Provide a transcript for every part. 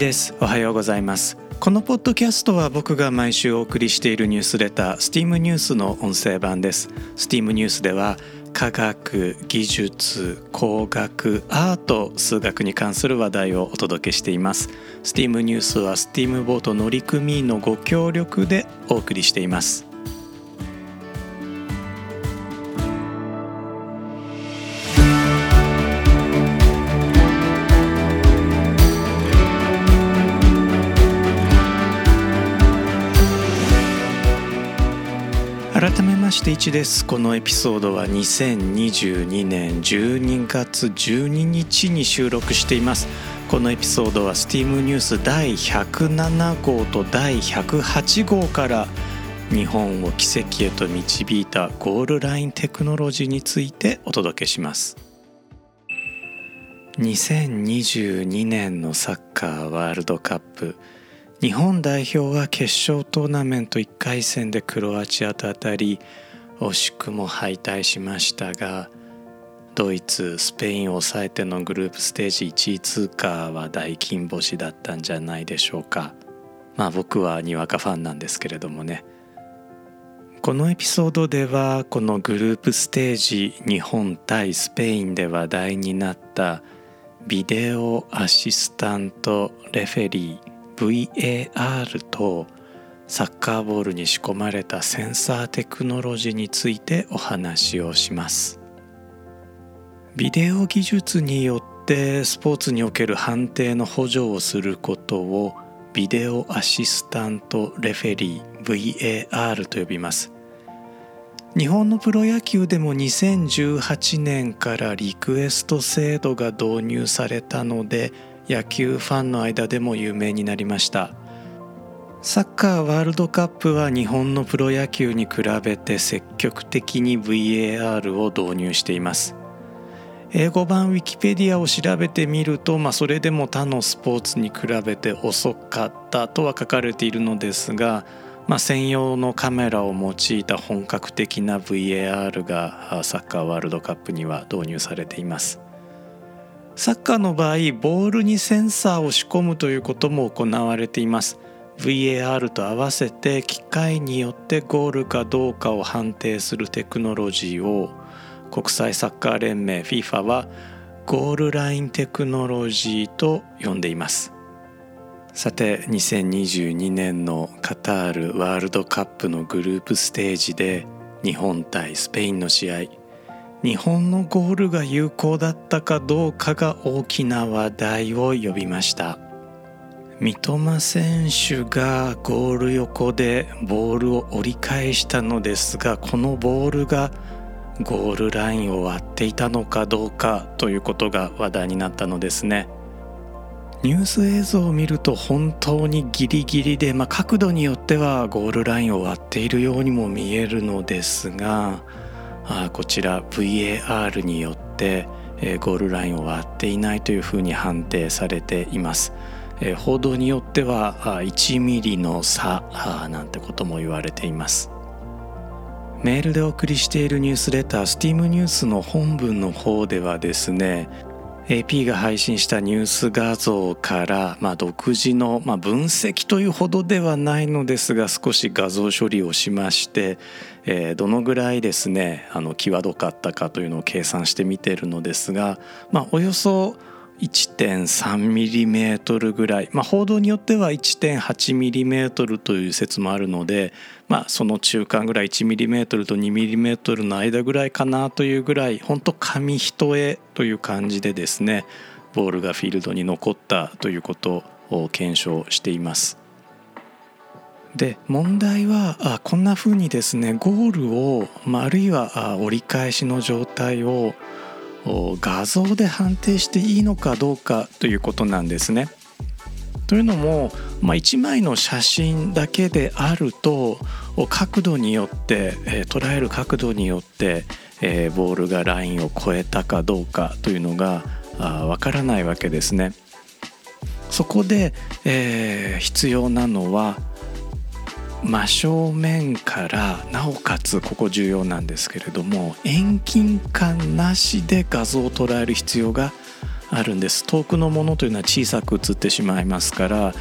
です。おはようございます。このポッドキャストは僕が毎週お送りしているニュースレター STEAM ニュースの音声版です。STEAM ニュースでは科学技術工学アート数学に関する話題をお届けしています。STEAM ニュースは STEAM ボート乗組員のご協力でお送りしています。まして1です。このエピソードは2022年12月12日に収録しています。このエピソードは STEAM ニュース第107号と第108号から日本を奇跡へと導いたゴールラインテクノロジーについてお届けします。2022年のサッカーワールドカップ。日本代表は決勝トーナメント1回戦でクロアチアと当たり惜しくも敗退しましたがドイツスペインを抑えてのグループステージ1位通過は大金星だったんじゃないでしょうか。まあ僕はにわかファンなんですけれどもね。このエピソードではこのグループステージ日本対スペインで話題になったビデオアシスタントレフェリー VAR とサッカーボールに仕込まれたセンサーテクノロジーについてお話をします。ビデオ技術によってスポーツにおける判定の補助をすることをビデオアシスタントレフェリー VAR と呼びます。日本のプロ野球でも2018年からリクエスト制度が導入されたので野球ファンの間でも有名になりました。サッカーワールドカップは日本のプロ野球に比べて積極的に VAR を導入しています。英語版ウィキペディアを調べてみると、まあ、それでも他のスポーツに比べて遅かったとは書かれているのですが、まあ、専用のカメラを用いた本格的な VAR がサッカーワールドカップには導入されています。サッカーの場合ボールにセンサーを仕込むということも行われています。VAR と合わせて機械によってゴールかどうかを判定するテクノロジーを国際サッカー連盟 FIFA はゴールラインテクノロジーと呼んでいます。さて2022年のカタールワールドカップのグループステージで日本対スペインの試合。日本のゴールが有効だったかどうかが大きな話題を呼びました。三笘選手がゴール横でボールを折り返したのですがこのボールがゴールラインを割っていたのかどうかということが話題になったのですね。ニュース映像を見ると本当にギリギリで、まあ、角度によってはゴールラインを割っているようにも見えるのですがあこちら VAR によって、えー、ゴールラインを割っていないというふうに判定されています。えー、報道によっては1ミリの差なんてことも言われています。メールでお送りしているニュースレター STEAM ニュースの本文の方ではですね AP が配信したニュース画像から、まあ、独自の、まあ、分析というほどではないのですが少し画像処理をしまして、えー、どのぐらいですねあの際どかったかというのを計算してみているのですが、まあ、およそ 1.3mm ぐらい、まあ、報道によっては 1.8mm という説もあるので、まあ、その中間ぐらい 1mm と 2mm の間ぐらいかなというぐらい本当紙一重という感じでですねボールがフィールドに残ったということを検証しています。で問題はあこんな風にですねゴールを、まあ、あるいは折り返しの状態を画像で判定していいのかどうかということなんですね。というのも、まあ、1枚の写真だけであると角度によって、えー、捉える角度によって、えー、ボールがラインを越えたかどうかというのがわからないわけですね。そこで、えー、必要なのは真正面からなおかつここ重要なんですけれども遠近感なしで画像を捉える必要があるんです遠くのものというのは小さく映ってしまいますから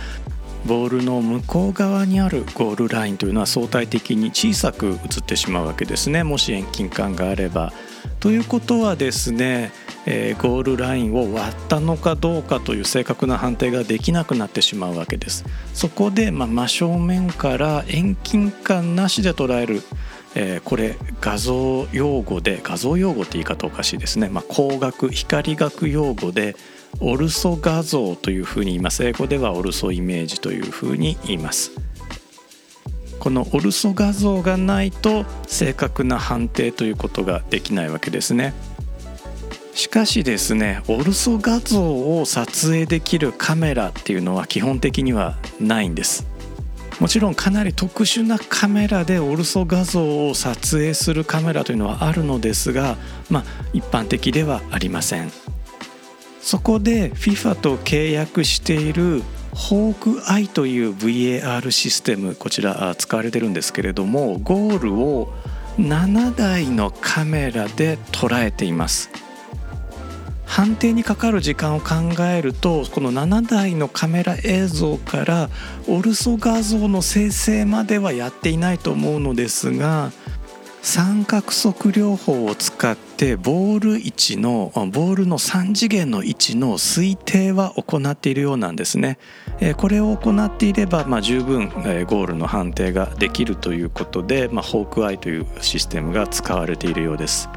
ボールの向こう側にあるゴールラインというのは相対的に小さく映ってしまうわけですねもし遠近感があれば。ということはですね、えー、ゴールラインを割ったのかどうかという正確な判定ができなくなってしまうわけです。そこで、まあ、真正面から遠近感なしで捉えるえー、これ画像用語で画像用語って言い方おかしいですね、まあ、光学光学用語でオルソ画像というふうに言います。英語ではオルソイメージというふうに言います。このオルソ画像がないと正確な判定ということができないわけですね。しかしですねオルソ画像を撮影できるカメラっていうのは基本的にはないんです。もちろんかなり特殊なカメラでオルソ画像を撮影するカメラというのはあるのですが、まあ、一般的ではありません。そこで FIFA と契約しているホークアイという VAR システムこちら使われてるんですけれどもゴールを7台のカメラで捉えています。判定にかかる時間を考えるとこの7台のカメラ映像からオルソ画像の生成まではやっていないと思うのですが三角測量法を使ってボール位置のボールの3次元の位置の推定は行っているようなんですね。これを行っていれば、まあ、十分ゴールの判定ができるということで、まあ、ホークアイというシステムが使われているようです。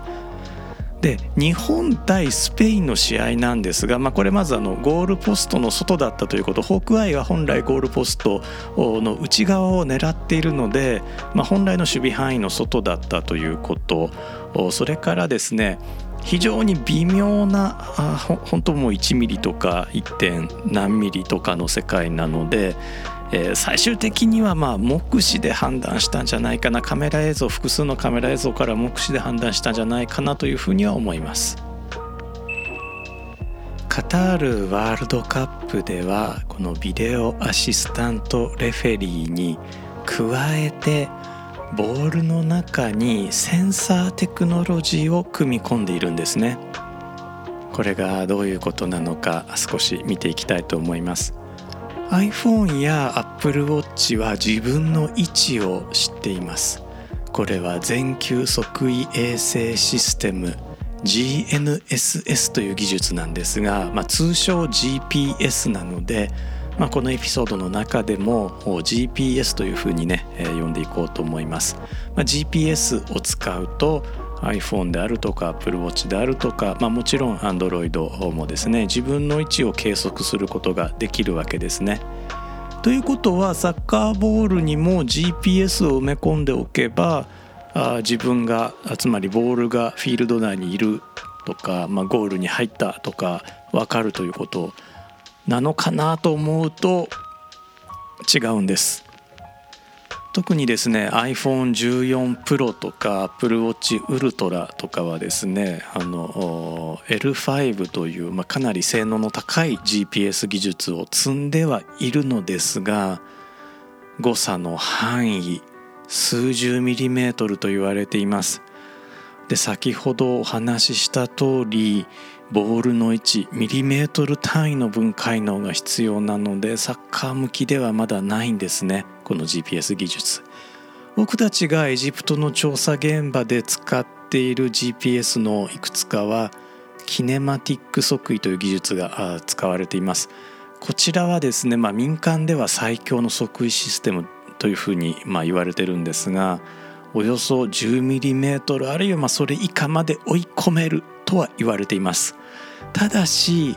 で日本対スペインの試合なんですが、まあ、これまずあのゴールポストの外だったということホークアイは本来ゴールポストの内側を狙っているので、まあ、本来の守備範囲の外だったということそれからですね非常に微妙なあ本当もう1ミリとか 1. 点何ミリとかの世界なので、えー、最終的にはまあ目視で判断したんじゃないかな。カメラ映像複数のカメラ映像から目視で判断したんじゃないかなというふうには思います。カタールワールドカップではこのビデオアシスタントレフェリーに加えてボールの中にセンサーテクノロジーを組み込んでいるんですね。これがどういうことなのか少し見ていきたいと思います。iPhone や Apple Watch は自分の位置を知っています。これは全球測位衛星システム GNSS という技術なんですが、まあ、通称 GPS なので、まあ、このエピソードの中でも GPS というふうにね、えー、呼んでいこうと思います、まあ、GPS を使うと iPhone であるとか Apple Watch であるとか、まあ、もちろん Android もですね自分の位置を計測することができるわけですね。ということはサッカーボールにも GPS を埋め込んでおけばあ自分がつまりボールがフィールド内にいるとか、まあ、ゴールに入ったとか分かるということなのかなと思うと違うんです。特にですね iPhone14 Pro とか Apple Watch Ultra とかはですねあの L5 という、まあ、かなり性能の高い GPS 技術を積んではいるのですが誤差の範囲数十ミリメートルと言われています。で先ほどお話しした通りボールの位置ミリメートル単位の分解能が必要なのでサッカー向きではまだないんですね。この GPS 技術。僕たちがエジプトの調査現場で使っている GPS のいくつかはキネマティック測位という技術が使われています。こちらはですね、まあ、民間では最強の測位システムというふうにまあ言われてるんですがおよそ 10mm あるいはまあそれ以下まで追い込めるとは言われています。ただし、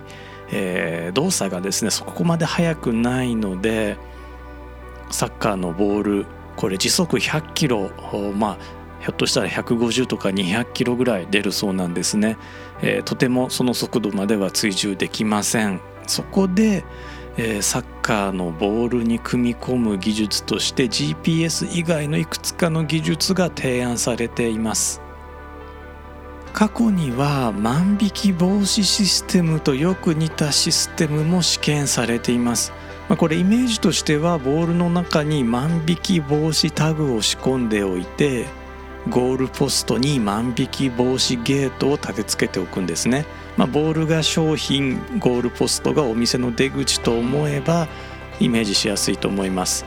えー、動作がですねそこまで速くないのでサッカーのボールこれ時速100キロまあひょっとしたら150とか200キロぐらい出るそうなんですね、えー、とてもその速度までは追従できません。そこで、えー、サッカーのボールに組み込む技術として GPS 以外のいくつかの技術が提案されています。過去には万引き防止システムとよく似たシステムも試験されています。まあ、これイメージとしてはボールの中に万引き防止タグを仕込んでおいてゴールポストに万引き防止ゲートを立て付けておくんですね、まあ、ボールが商品ゴールポストがお店の出口と思えばイメージしやすいと思います。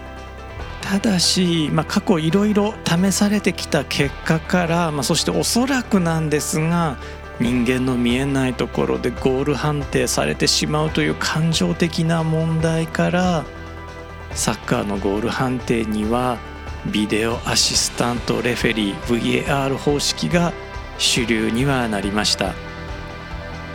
ただし、まあ、過去いろいろ試されてきた結果から、まあ、そしておそらくなんですが人間の見えないところでゴール判定されてしまうという感情的な問題からサッカーのゴール判定にはビデオアシスタントレフェリー VAR 方式が主流にはなりました。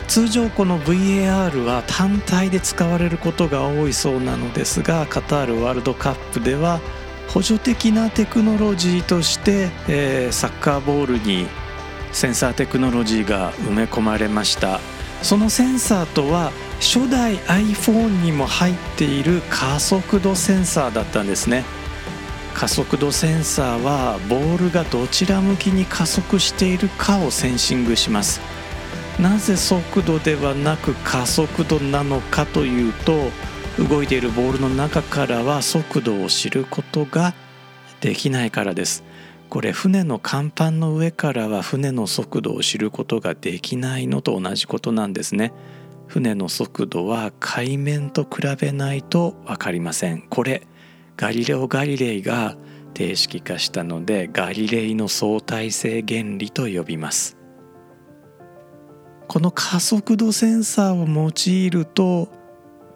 通常この VAR は単体で使われることが多いそうなのですがカタールワールドカップでは補助的なテクノロジーとして、えー、サッカーボールにセンサーテクノロジーが埋め込まれました。そのセンサーとは初代 iPhone にも入っている加速度センサーだったんですね。加速度センサーはボールがどちら向きに加速しているかをセンシングします。なぜ速度ではなく加速度なのかというと動いているボールの中からは速度を知ることができないからです。これ船の甲板の上からは船の速度を知ることができないのと同じことなんですね。船の速度は海面と比べないと分かりません。これガリレオ・ガリレイが定式化したのでガリレイの相対性原理と呼びます。この加速度センサーを用いると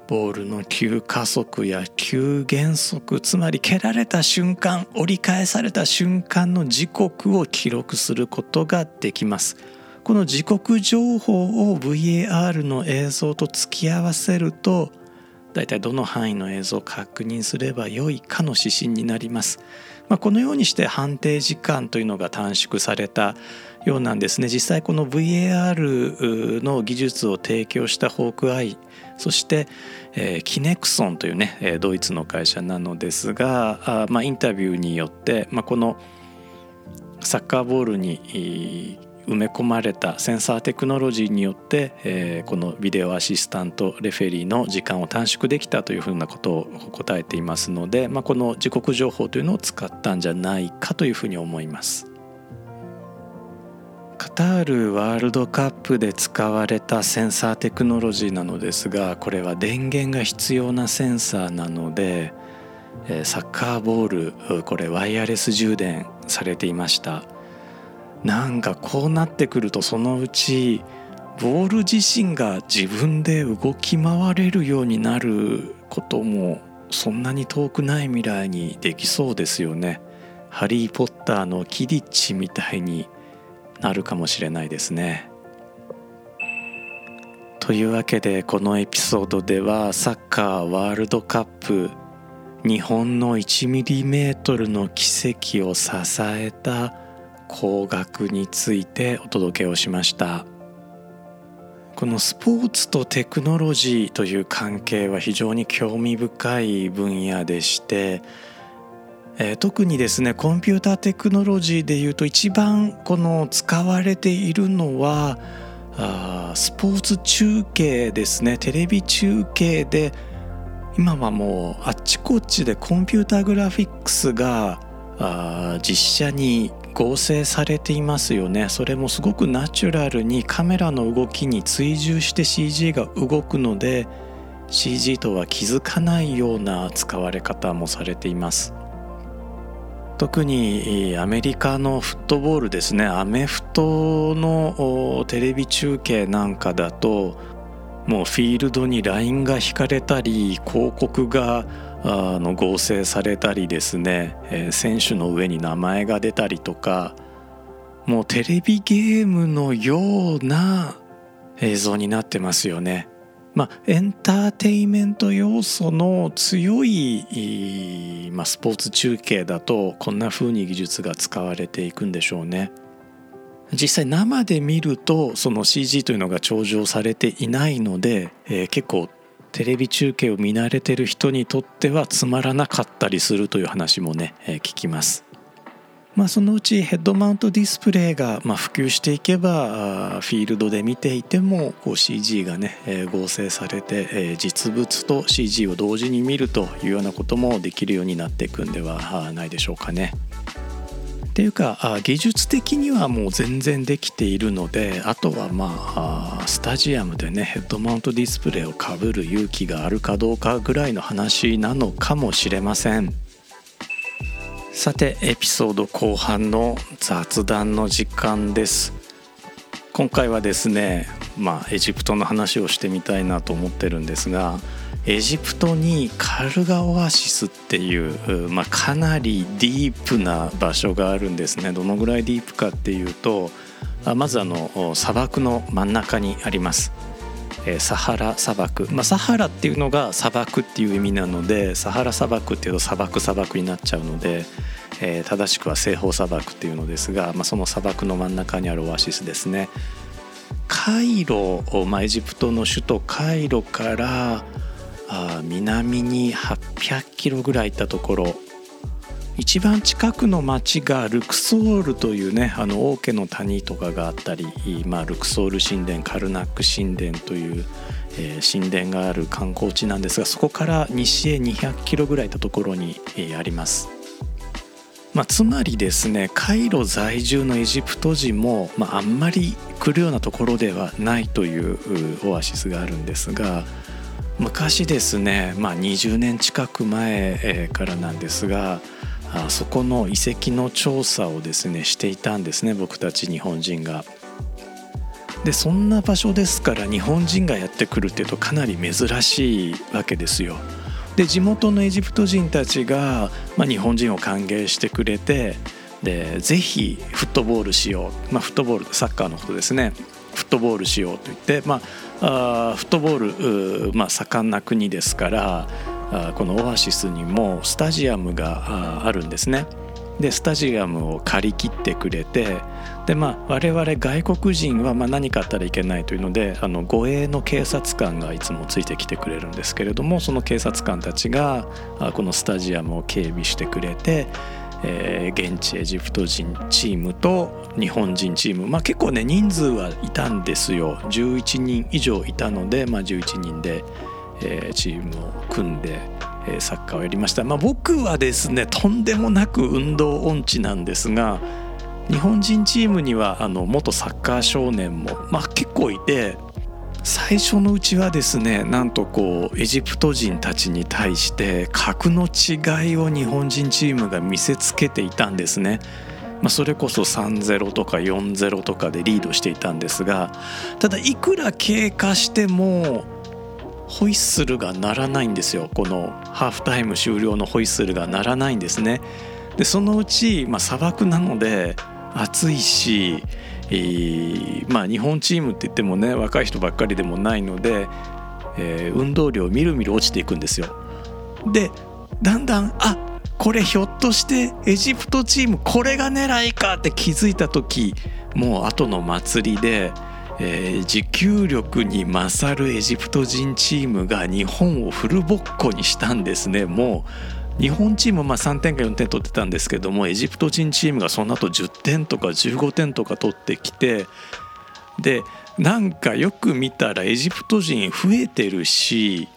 ボールの急加速や急減速つまり蹴られた瞬間折り返された瞬間の時刻を記録することができますこの時刻情報を VAR の映像と突き合わせると大体どの範囲の映像を確認すれば良いかの指針になります。まあ、このようにして判定時間というのが短縮されたようなんですね実際この VAR の技術を提供したホークアイそして、えー、キネクソンというねドイツの会社なのですがあ、まあ、インタビューによって、まあ、このサッカーボールに埋め込まれたセンサーテクノロジーによって、えー、このビデオアシスタントレフェリーの時間を短縮できたというふうなことを答えていますので、まあ、この時刻情報というのを使ったんじゃないかというふうに思います。カタールワールドカップで使われたセンサーテクノロジーなのですがこれは電源が必要なセンサーなのでサッカーボールこれワイヤレス充電されていました。なんかこうなってくるとそのうちボール自身が自分で動き回れるようになることもそんなに遠くない未来にできそうですよね。ハリー・ポッターのキディッチみたいになるかもしれないですね。というわけでこのエピソードではサッカーワールドカップ日本の 1mm の奇跡を支えた工学についてお届けをしましたこのスポーツとテクノロジーという関係は非常に興味深い分野でして、えー、特にですねコンピューターテクノロジーでいうと一番この使われているのはあスポーツ中継ですね。テレビ中継で今はもうあっちこっちでコンピューターグラフィックスがあ実写に合成されていますよね。それもすごくナチュラルにカメラの動きに追従して CG が動くので CG とは気づかないような使われ方もされています。特にアメリカのフットボールですね。アメフトのテレビ中継なんかだともうフィールドにラインが引かれたり広告があの合成されたりですね、え、選手の上に名前が出たりとか。もうテレビゲームのような映像になってますよね。まあ、エンターテインメント要素の強い、まあ、スポーツ中継だとこんな風に技術が使われていくんでしょうね。実際生で見るとその CG というのが調整されていないので、えー、結構テレビ中継を見慣れてる人にとってはつまらなかったりするという話もね、えー、聞きます。まあ、そのうちヘッドマウントディスプレイがま普及していけばフィールドで見ていてもこう CG がね、合成されて、実物と CG を同時に見るというようなこともできるようになっていくんではないでしょうかね。っていうか技術的にはもう全然できているのであとはまあスタジアムでねヘッドマウントディスプレイをかぶる勇気があるかどうかぐらいの話なのかもしれませんさてエピソード後半の雑談の時間です。今回はですねまあエジプトの話をしてみたいなと思ってるんですがエジプトにカルガオアシスっていう、まあ、かなりディープな場所があるんですね。どのぐらいディープかっていうとまずあの砂漠の真ん中にあります、サハラ砂漠、まあ、サハラっていうのが砂漠っていう意味なのでサハラ砂漠っていうと砂漠砂漠になっちゃうので、えー、正しくは西方砂漠っていうのですが、まあ、その砂漠の真ん中にあるオアシスですね。カイロ、まあ、エジプトの首都カイロからあ南に800キロぐらい行ったところ一番近くの町がルクソールというねあの王家の谷とかがあったり、まあ、ルクソール神殿カルナック神殿という、えー、神殿がある観光地なんですがそこから西へ200キロぐらい行ったところに、えー、あります。まあ、つまりですねカイロ在住のエジプト人も、まあ、あんまり来るようなところではないというオアシスがあるんですが昔ですね、まあ、20年近く前からなんですがあそこの遺跡の調査をですねしていたんですね僕たち日本人が。でそんな場所ですから日本人がやってくるっていうとかなり珍しいわけですよ。で地元のエジプト人たちが、まあ、日本人を歓迎してくれてでぜひフットボールしよう、まあ、フットボールサッカーのことですねフットボールしようと言って、まあ、あフットボール、まあ、盛んな国ですからこのオアシスにもスタジアムがあるんですね。でスタジアムを借り切ってくれてで、まあ、我々外国人はま何かあったらいけないというのであの護衛の警察官がいつもついてきてくれるんですけれどもその警察官たちがこのスタジアムを警備してくれてえー、現地エジプト人チームと日本人チーム、まあ、結構ね人数はいたんですよ11人以上いたので、まあ、11人で、えー、チームを組んで、えー、サッカーをやりました、まあ、僕はですねとんでもなく運動音痴なんですが日本人チームにはあの元サッカー少年も、まあ、結構いて最初のうちはですねなんとこうエジプト人たちに対して格の違いを日本人チームが見せつけていたんですね。まあ、それこそ3-0とか4-0とかでリードしていたんですがただいくら経過してもホイッスルが鳴らないんですよこのハーフタイム終了のホイッスルが鳴らないんですね。でそのうち、まあ、砂漠なので暑いしえー、まあ日本チームって言ってもね若い人ばっかりでもないので、えー、運動量みるみる落ちていくんですよ。でだんだんあこれひょっとしてエジプトチームこれが狙いかって気づいた時もう後の祭りで、えー、持久力に勝るエジプト人チームが日本をフルボッコにしたんですね。もう日本チームまあ3点か4点取ってたんですけどもエジプト人チームがその後10点とか15点とか取ってきてでなんかよく見たらエジプト人増えてるし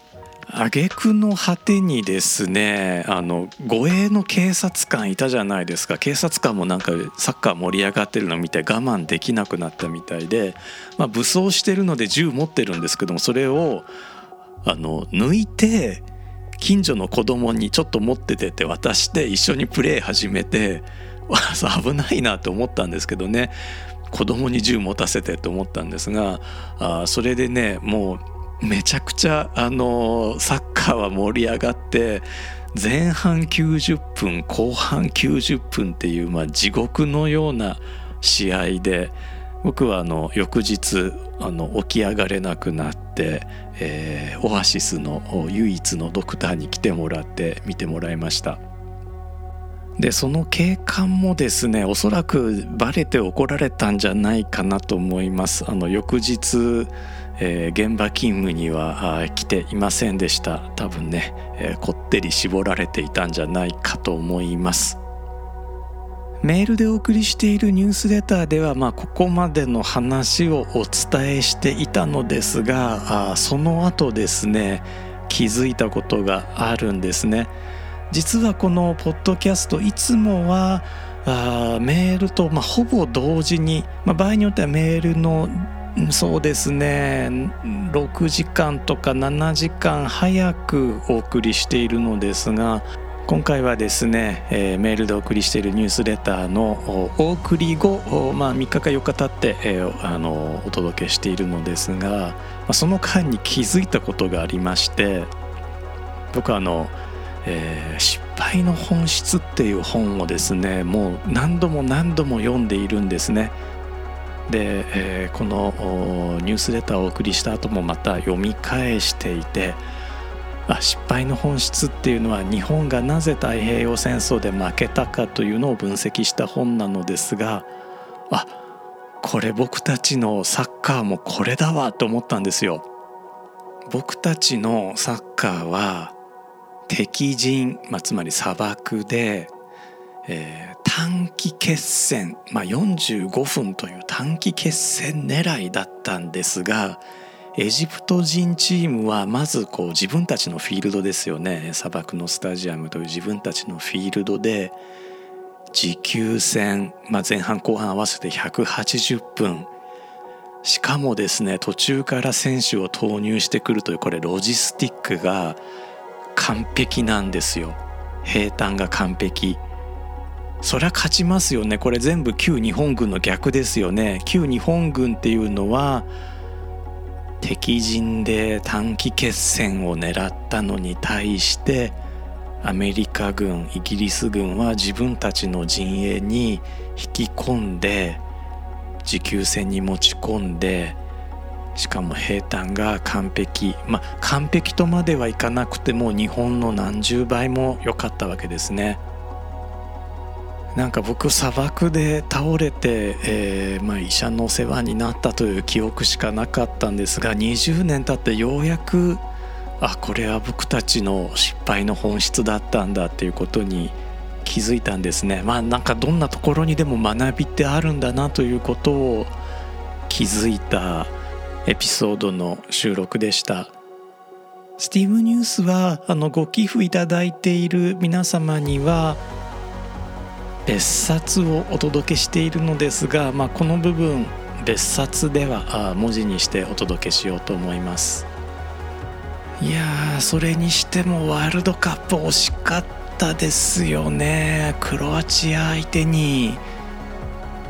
挙句の果てにですねあの護衛の警察官いたじゃないですか。警察官もなんかサッカー盛り上がってるの見て我慢できなくなったみたいで、まあ、武装してるので銃持ってるんですけどもそれをあの抜いて近所の子供にちょっと持っててって渡して一緒にプレー始めて危ないなと思ったんですけどね。子供に銃持たせてと思ったんですがあそれでねもうめちゃくちゃあのサッカーは盛り上がって前半90分後半90分っていう、まあ、地獄のような試合で僕はあの翌日あの起き上がれなくなって、えー、オアシスの唯一のドクターに来てもらって見てもらいました。でその警官もですねおそらくバレて怒られたんじゃないかなと思います。あの翌日、えー、現場勤務には来ていませんでした。多分ね、えー、こってり絞られていたんじゃないかと思います。メールでお送りしているニュースレターでは、まあ、ここまでの話をお伝えしていたのですがあその後ですね気づいたことがあるんですね。実はこのポッドキャストいつもはあメールと、まあ、ほぼ同時に、まあ、場合によってはメールのそうですね6時間とか7時間早くお送りしているのですが今回はですね、えー、メールでお送りしているニュースレターのお送り後、まあ、3日か4日経って、えー、あのお届けしているのですが、ま、その間に気づいたことがありまして僕はあの、えー、失敗の本質っていう本をですねもう何度も何度も読んでいるんですね。で、えー、このニュースレターをお送りした後もまた読み返していてあ失敗の本質っていうのは日本がなぜ太平洋戦争で負けたかというのを分析した本なのですがあこれ僕たちのサッカーもこれだわと思ったんですよ。僕たちのサッカーは敵陣、まあ、つまり砂漠で、えー、短期決戦、まあ、45分という短期決戦狙いだったんですがエジプト人チームはまずこう自分たちのフィールドですよね。砂漠のスタジアムという自分たちのフィールドで持久戦、まあ、前半後半合わせて180分。しかもですね途中から選手を投入してくるというこれロジスティックが完璧なんですよ。平坦が完璧。そりゃ勝ちますよね。これ全部旧日本軍の逆ですよね。旧日本軍っていうのは敵陣で短期決戦を狙ったのに対してアメリカ軍イギリス軍は自分たちの陣営に引き込んで持久戦に持ち込んでしかも平坦が完璧。まあ完璧とまではいかなくても日本の何十倍も良かったわけですね。なんか僕砂漠で倒れて、えーまあ、医者のお世話になったという記憶しかなかったんですが20年経ってようやくあこれは僕たちの失敗の本質だったんだっていうことに気づいたんですね。まあなんかどんなところにでも学びってあるんだなということを気づいたエピソードの収録でした。スティームニュースはあのご寄付いただいている皆様には別冊をお届けしているのですが、まあ、この部分別冊では文字にしてお届けしようと思います。いやそれにしてもワールドカップ惜しかったですよね。クロアチア相手に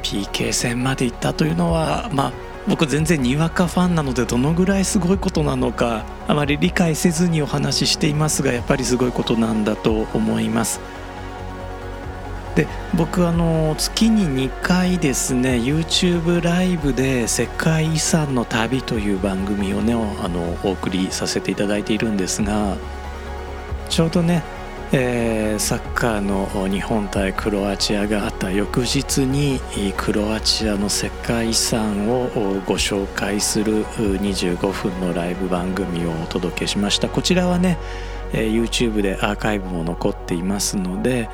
PK 戦まで行ったというのはまあ僕全然にわかファンなのでどのぐらいすごいことなのかあまり理解せずにお話ししていますがやっぱりすごいことなんだと思います。で僕あの月に2回ですね YouTube ライブで「世界遺産の旅」という番組をねあのお送りさせていただいているんですがちょうどね、えー、サッカーの日本対クロアチアがあった翌日にクロアチアの世界遺産をご紹介する25分のライブ番組をお届けしました。こちらはね YouTube でアーカイブも残っていますので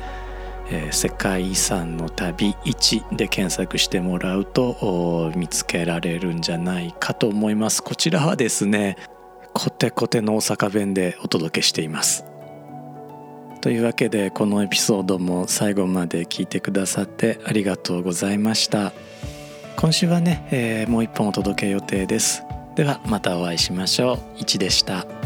えー、世界遺産の旅1で検索してもらうと見つけられるんじゃないかと思います。こちらはですねコテコテの大阪弁でお届けしています。というわけでこのエピソードも最後まで聞いてくださってありがとうございました。今週はね、えー、もう一本お届け予定です。ではまたお会いしましょう。1でした「